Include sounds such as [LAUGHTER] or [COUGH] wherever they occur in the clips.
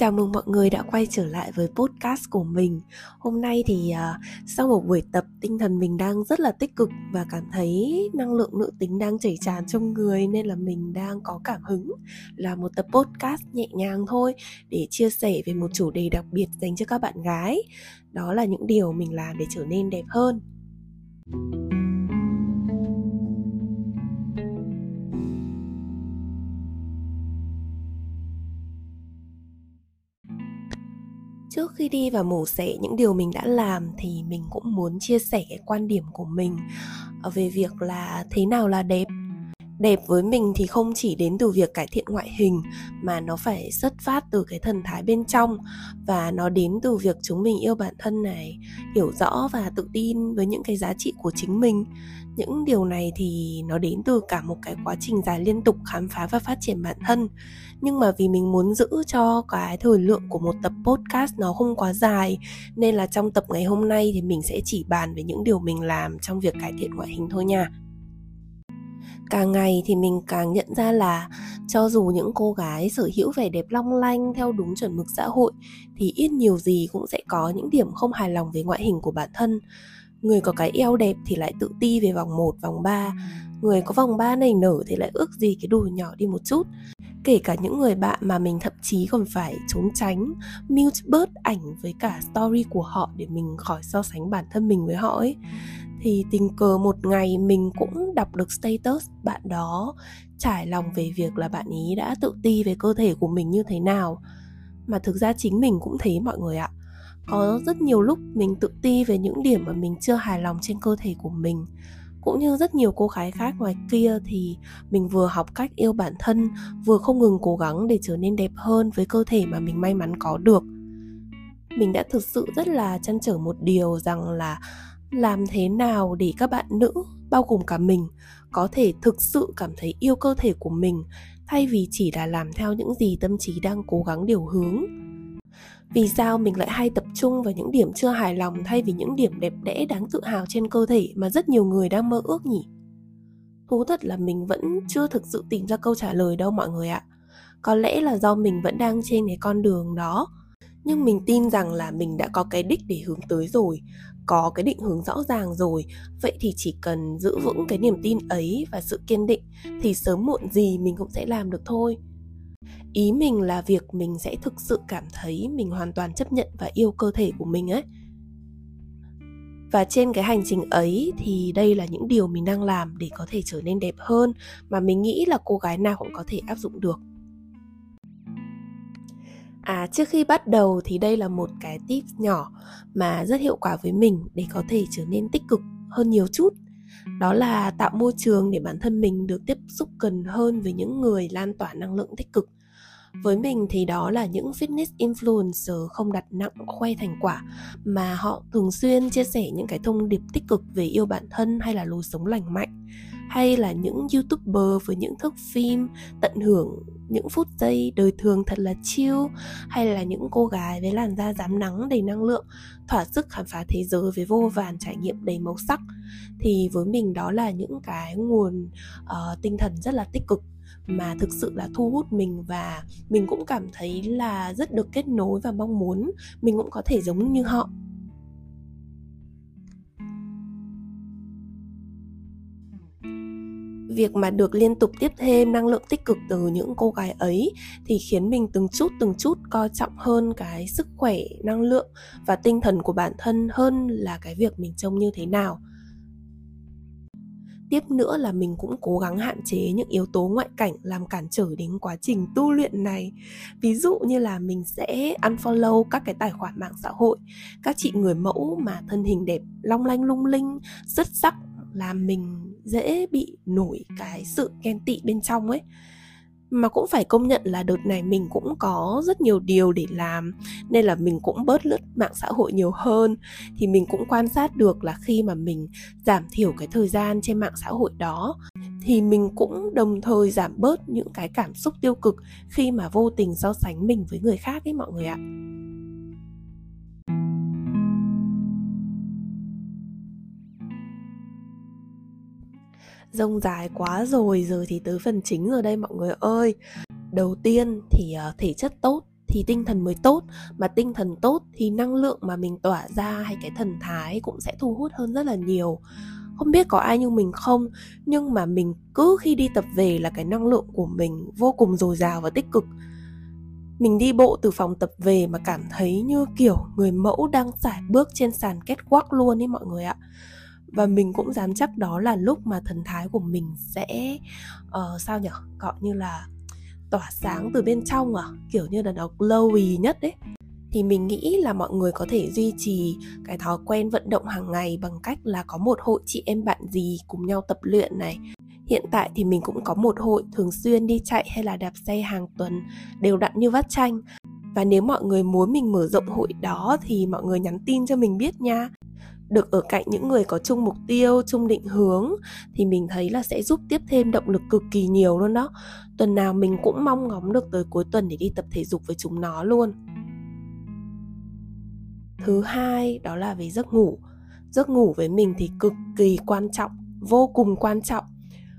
Chào mừng mọi người đã quay trở lại với podcast của mình. Hôm nay thì uh, sau một buổi tập tinh thần mình đang rất là tích cực và cảm thấy năng lượng nữ tính đang chảy tràn trong người nên là mình đang có cảm hứng là một tập podcast nhẹ nhàng thôi để chia sẻ về một chủ đề đặc biệt dành cho các bạn gái. Đó là những điều mình làm để trở nên đẹp hơn. Trước khi đi và mổ xẻ những điều mình đã làm thì mình cũng muốn chia sẻ cái quan điểm của mình ờ, về việc là thế nào là đẹp đẹp với mình thì không chỉ đến từ việc cải thiện ngoại hình, mà nó phải xuất phát từ cái thần thái bên trong. Và nó đến từ việc chúng mình yêu bản thân này, hiểu rõ và tự tin với những cái giá trị của chính mình. Những điều này thì nó đến từ cả một cái quá trình dài liên tục khám phá và phát triển bản thân. Nhưng mà vì mình muốn giữ cho cái thời lượng của một tập podcast nó không quá dài, nên là trong tập ngày hôm nay thì mình sẽ chỉ bàn về những điều mình làm trong việc cải thiện ngoại hình thôi nha càng ngày thì mình càng nhận ra là cho dù những cô gái sở hữu vẻ đẹp long lanh theo đúng chuẩn mực xã hội thì ít nhiều gì cũng sẽ có những điểm không hài lòng về ngoại hình của bản thân. Người có cái eo đẹp thì lại tự ti về vòng 1, vòng 3 người có vòng 3 nảy nở thì lại ước gì cái đùi nhỏ đi một chút. Kể cả những người bạn mà mình thậm chí còn phải trốn tránh mute bớt ảnh với cả story của họ để mình khỏi so sánh bản thân mình với họ ấy thì tình cờ một ngày mình cũng đọc được status bạn đó, trải lòng về việc là bạn ý đã tự ti về cơ thể của mình như thế nào. Mà thực ra chính mình cũng thấy mọi người ạ. Có rất nhiều lúc mình tự ti về những điểm mà mình chưa hài lòng trên cơ thể của mình. Cũng như rất nhiều cô gái khác ngoài kia thì mình vừa học cách yêu bản thân, vừa không ngừng cố gắng để trở nên đẹp hơn với cơ thể mà mình may mắn có được. Mình đã thực sự rất là chăn trở một điều rằng là làm thế nào để các bạn nữ, bao gồm cả mình, có thể thực sự cảm thấy yêu cơ thể của mình, thay vì chỉ là làm theo những gì tâm trí đang cố gắng điều hướng? Vì sao mình lại hay tập trung vào những điểm chưa hài lòng thay vì những điểm đẹp đẽ đáng tự hào trên cơ thể mà rất nhiều người đang mơ ước nhỉ? Thú thật là mình vẫn chưa thực sự tìm ra câu trả lời đâu mọi người ạ. Có lẽ là do mình vẫn đang trên cái con đường đó nhưng mình tin rằng là mình đã có cái đích để hướng tới rồi, có cái định hướng rõ ràng rồi. Vậy thì chỉ cần giữ vững cái niềm tin ấy và sự kiên định thì sớm muộn gì mình cũng sẽ làm được thôi. Ý mình là việc mình sẽ thực sự cảm thấy mình hoàn toàn chấp nhận và yêu cơ thể của mình ấy. Và trên cái hành trình ấy thì đây là những điều mình đang làm để có thể trở nên đẹp hơn mà mình nghĩ là cô gái nào cũng có thể áp dụng được. À trước khi bắt đầu thì đây là một cái tip nhỏ mà rất hiệu quả với mình để có thể trở nên tích cực hơn nhiều chút. Đó là tạo môi trường để bản thân mình được tiếp xúc gần hơn với những người lan tỏa năng lượng tích cực với mình thì đó là những fitness influencer không đặt nặng khoe thành quả, mà họ thường xuyên chia sẻ những cái thông điệp tích cực về yêu bản thân hay là lối sống lành mạnh, hay là những youtuber với những thước phim tận hưởng những phút giây đời thường thật là chill hay là những cô gái với làn da dám nắng đầy năng lượng thỏa sức khám phá thế giới với vô vàn trải nghiệm đầy màu sắc. Thì với mình đó là những cái nguồn uh, tinh thần rất là tích cực mà thực sự là thu hút mình và mình cũng cảm thấy là rất được kết nối và mong muốn. Mình cũng có thể giống như họ. Việc mà được liên tục tiếp thêm năng lượng tích cực từ những cô gái ấy thì khiến mình từng chút từng chút coi trọng hơn cái sức khỏe, năng lượng và tinh thần của bản thân hơn là cái việc mình trông như thế nào. Tiếp nữa là mình cũng cố gắng hạn chế những yếu tố ngoại cảnh làm cản trở đến quá trình tu luyện này. Ví dụ như là mình sẽ unfollow các cái tài khoản mạng xã hội, các chị người mẫu mà thân hình đẹp, long lanh, lung linh rất sắc, làm mình dễ bị nổi cái sự ghen tị bên trong ấy. Mà cũng phải công nhận là đợt này mình cũng có rất nhiều điều để làm, nên là mình cũng bớt lướt mạng xã hội nhiều hơn. Thì mình cũng quan sát được là khi mà mình giảm thiểu cái thời gian trên mạng xã hội đó, thì mình cũng đồng thời giảm bớt những cái cảm xúc tiêu cực khi mà vô tình so sánh mình với người khác ấy mọi người ạ. Rông dài quá rồi giờ thì tới phần chính rồi đây mọi người ơi. Đầu tiên thì uh, thể chất tốt thì tinh thần mới tốt mà tinh thần tốt thì năng lượng mà mình tỏa ra hay cái thần thái cũng sẽ thu hút hơn rất là nhiều. Không biết có ai như mình không nhưng mà mình cứ khi đi tập về là cái năng lượng của mình vô cùng dồi dào và tích cực. Mình đi bộ từ phòng tập về mà cảm thấy như kiểu người mẫu đang sải bước trên sàn kết quắc luôn ấy mọi người ạ và mình cũng dám chắc đó là lúc mà thần thái của mình sẽ uh, sao nhở? Gọi như là tỏa sáng từ bên trong à? Kiểu như là nó glowy nhất đấy thì mình nghĩ là mọi người có thể duy trì cái thói quen vận động hàng ngày bằng cách là có một hội chị em bạn gì cùng nhau tập luyện này. Hiện tại thì mình cũng có một hội thường xuyên đi chạy hay là đạp xe hàng tuần đều đặn như vắt chanh. Và nếu mọi người muốn mình mở rộng hội đó thì mọi người nhắn tin cho mình biết nha được ở cạnh những người có chung mục tiêu, chung định hướng thì mình thấy là sẽ giúp tiếp thêm động lực cực kỳ nhiều luôn đó. Tuần nào mình cũng mong ngóng được tới cuối tuần để đi tập thể dục với chúng nó luôn. Thứ hai, đó là về giấc ngủ. Giấc ngủ với mình thì cực kỳ quan trọng, vô cùng quan trọng.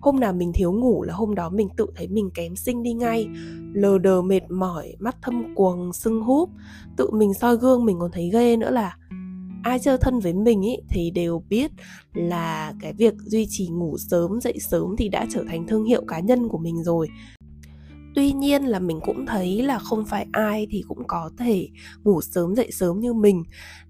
Hôm nào mình thiếu ngủ là hôm đó mình tự thấy mình kém sinh đi ngay. Lờ đờ mệt mỏi, mắt thâm quầng, sưng húp. Tự mình soi gương mình còn thấy ghê nữa là ai chơi thân với mình ý, thì đều biết là cái việc duy trì ngủ sớm, dậy sớm thì đã trở thành thương hiệu cá nhân của mình rồi nhiên là mình cũng thấy là không phải ai thì cũng có thể ngủ sớm dậy sớm như mình.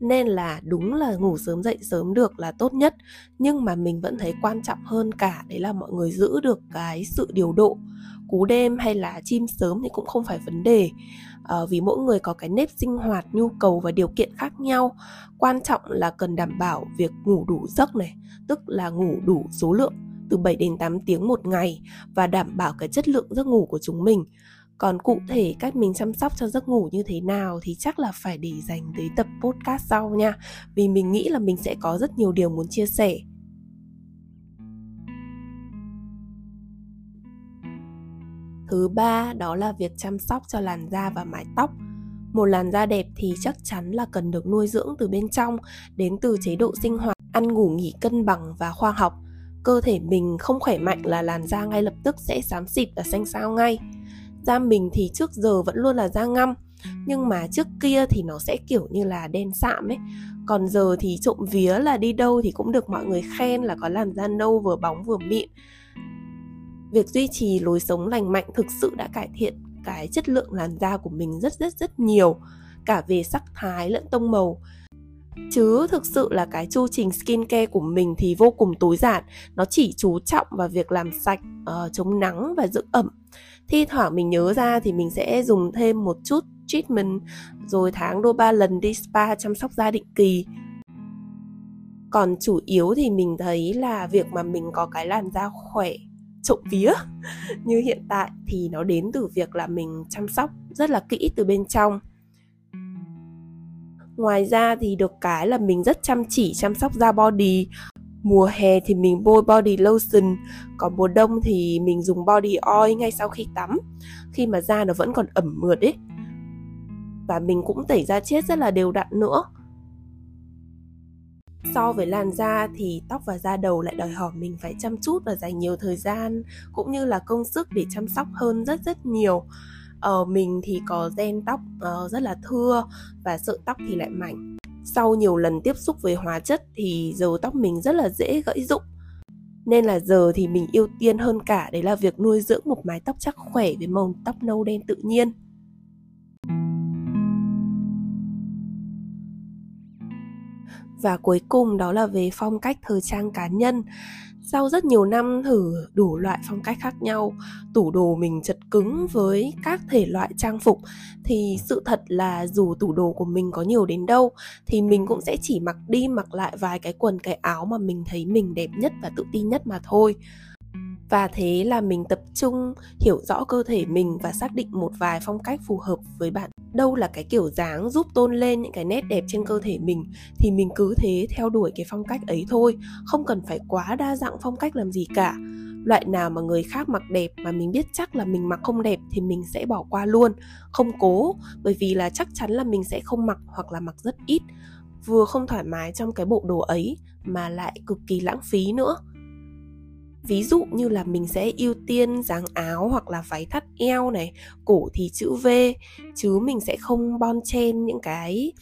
Nên là đúng là ngủ sớm dậy sớm được là tốt nhất nhưng mà mình vẫn thấy quan trọng hơn cả đấy là mọi người giữ được cái sự điều độ. Cú đêm hay là chim sớm thì cũng không phải vấn đề. À, vì mỗi người có cái nếp sinh hoạt nhu cầu và điều kiện khác nhau. Quan trọng là cần đảm bảo việc ngủ đủ giấc này tức là ngủ đủ số lượng từ 7 đến 8 tiếng một ngày và đảm bảo cái chất lượng giấc ngủ của chúng mình. Còn cụ thể cách mình chăm sóc cho giấc ngủ như thế nào thì chắc là phải để dành tới tập podcast sau nha. Vì mình nghĩ là mình sẽ có rất nhiều điều muốn chia sẻ. Thứ ba đó là việc chăm sóc cho làn da và mái tóc. Một làn da đẹp thì chắc chắn là cần được nuôi dưỡng từ bên trong, đến từ chế độ sinh hoạt, ăn ngủ nghỉ cân bằng và khoa học cơ thể mình không khỏe mạnh là làn da ngay lập tức sẽ xám xịt và xanh xao ngay. Da mình thì trước giờ vẫn luôn là da ngăm, nhưng mà trước kia thì nó sẽ kiểu như là đen sạm ấy. Còn giờ thì trộm vía là đi đâu thì cũng được mọi người khen là có làn da nâu vừa bóng vừa mịn. Việc duy trì lối sống lành mạnh thực sự đã cải thiện cái chất lượng làn da của mình rất rất rất nhiều, cả về sắc thái lẫn tông màu chứ thực sự là cái chu trình skincare của mình thì vô cùng tối giản. Nó chỉ chú trọng vào việc làm sạch uh, chống nắng và dưỡng ẩm. Thi thoảng mình nhớ ra thì mình sẽ dùng thêm một chút treatment rồi tháng đôi ba lần đi spa chăm sóc da định kỳ. Còn chủ yếu thì mình thấy là việc mà mình có cái làn da khỏe trộm vía [LAUGHS] như hiện tại thì nó đến từ việc là mình chăm sóc rất là kỹ từ bên trong. Ngoài ra thì được cái là mình rất chăm chỉ, chăm sóc da body. Mùa hè thì mình bôi body lotion. Còn mùa đông thì mình dùng body oil ngay sau khi tắm. Khi mà da nó vẫn còn ẩm mượt ấy. Và mình cũng tẩy da chết rất là đều đặn nữa. So với làn da thì tóc và da đầu lại đòi hỏi mình phải chăm chút và dành nhiều thời gian, cũng như là công sức để chăm sóc hơn rất rất nhiều uh, mình thì có gen tóc uh, rất là thưa và sợi tóc thì lại mảnh. Sau nhiều lần tiếp xúc với hóa chất thì dầu tóc mình rất là dễ gãy rụng. Nên là giờ thì mình ưu tiên hơn cả đấy là việc nuôi dưỡng một mái tóc chắc khỏe với màu tóc nâu đen tự nhiên. Và cuối cùng đó là về phong cách thời trang cá nhân sau rất nhiều năm thử đủ loại phong cách khác nhau, tủ đồ mình chật cứng với các thể loại trang phục, thì sự thật là dù tủ đồ của mình có nhiều đến đâu, thì mình cũng sẽ chỉ mặc đi mặc lại vài cái quần, cái áo mà mình thấy mình đẹp nhất và tự tin nhất mà thôi và thế là mình tập trung, hiểu rõ cơ thể mình và xác định một vài phong cách phù hợp với bạn. Đâu là cái kiểu dáng giúp tôn lên những cái nét đẹp trên cơ thể mình, thì mình cứ thế theo đuổi cái phong cách ấy thôi, không cần phải quá đa dạng phong cách làm gì cả. Loại nào mà người khác mặc đẹp mà mình biết chắc là mình mặc không đẹp thì mình sẽ bỏ qua luôn. Không cố, bởi vì là chắc chắn là mình sẽ không mặc hoặc là mặc rất ít. Vừa không thoải mái trong cái bộ đồ ấy mà lại cực kỳ lãng phí nữa ví dụ như là mình sẽ ưu tiên dáng áo hoặc là váy thắt eo này, cổ thì chữ V, chứ mình sẽ không bon chen những cái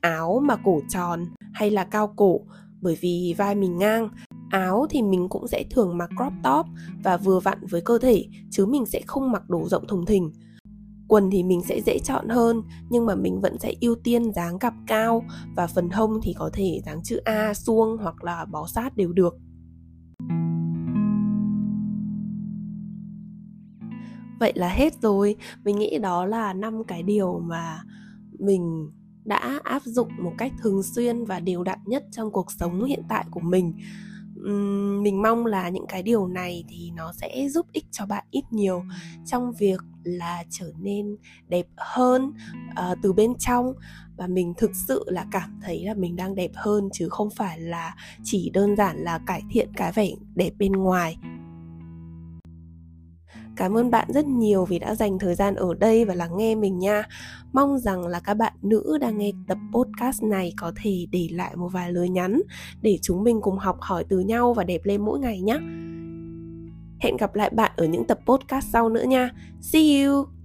áo mà cổ tròn hay là cao cổ. Bởi vì vai mình ngang, áo thì mình cũng sẽ thường mặc crop top và vừa vặn với cơ thể, chứ mình sẽ không mặc đồ rộng thùng thình. Quần thì mình sẽ dễ chọn hơn, nhưng mà mình vẫn sẽ ưu tiên dáng cặp cao và phần hông thì có thể dáng chữ A suông hoặc là bó sát đều được. Vậy là hết rồi. Mình nghĩ đó là năm cái điều mà mình đã áp dụng một cách thường xuyên và đều đặn nhất trong cuộc sống hiện tại của mình. Mình mong là những cái điều này thì nó sẽ giúp ích cho bạn ít nhiều trong việc là trở nên đẹp hơn uh, từ bên trong. Và mình thực sự là cảm thấy là mình đang đẹp hơn chứ không phải là chỉ đơn giản là cải thiện cái vẻ đẹp bên ngoài. Cảm ơn bạn rất nhiều vì đã dành thời gian ở đây và lắng nghe mình nha. Mong rằng là các bạn nữ đang nghe tập podcast này có thể để lại một vài lời nhắn để chúng mình cùng học hỏi từ nhau và đẹp lên mỗi ngày nhé. Hẹn gặp lại bạn ở những tập podcast sau nữa nha. See you!